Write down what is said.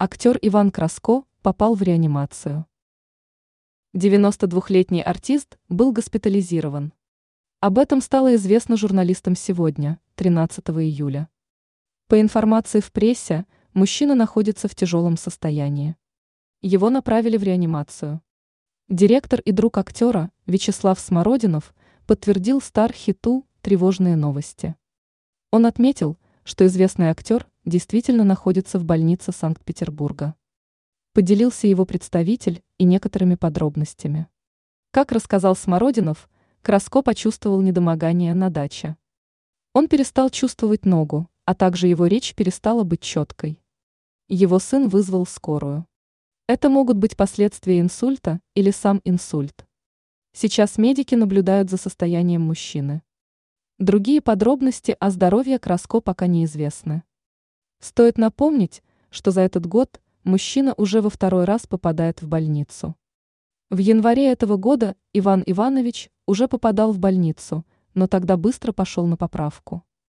Актер Иван Краско попал в реанимацию. 92-летний артист был госпитализирован. Об этом стало известно журналистам сегодня, 13 июля. По информации в прессе, мужчина находится в тяжелом состоянии. Его направили в реанимацию. Директор и друг актера Вячеслав Смородинов подтвердил Стар Хиту тревожные новости. Он отметил, что известный актер действительно находится в больнице Санкт-Петербурга. Поделился его представитель и некоторыми подробностями. Как рассказал Смородинов, Краско почувствовал недомогание на даче. Он перестал чувствовать ногу, а также его речь перестала быть четкой. Его сын вызвал скорую. Это могут быть последствия инсульта или сам инсульт. Сейчас медики наблюдают за состоянием мужчины. Другие подробности о здоровье Краско пока неизвестны. Стоит напомнить, что за этот год мужчина уже во второй раз попадает в больницу. В январе этого года Иван Иванович уже попадал в больницу, но тогда быстро пошел на поправку.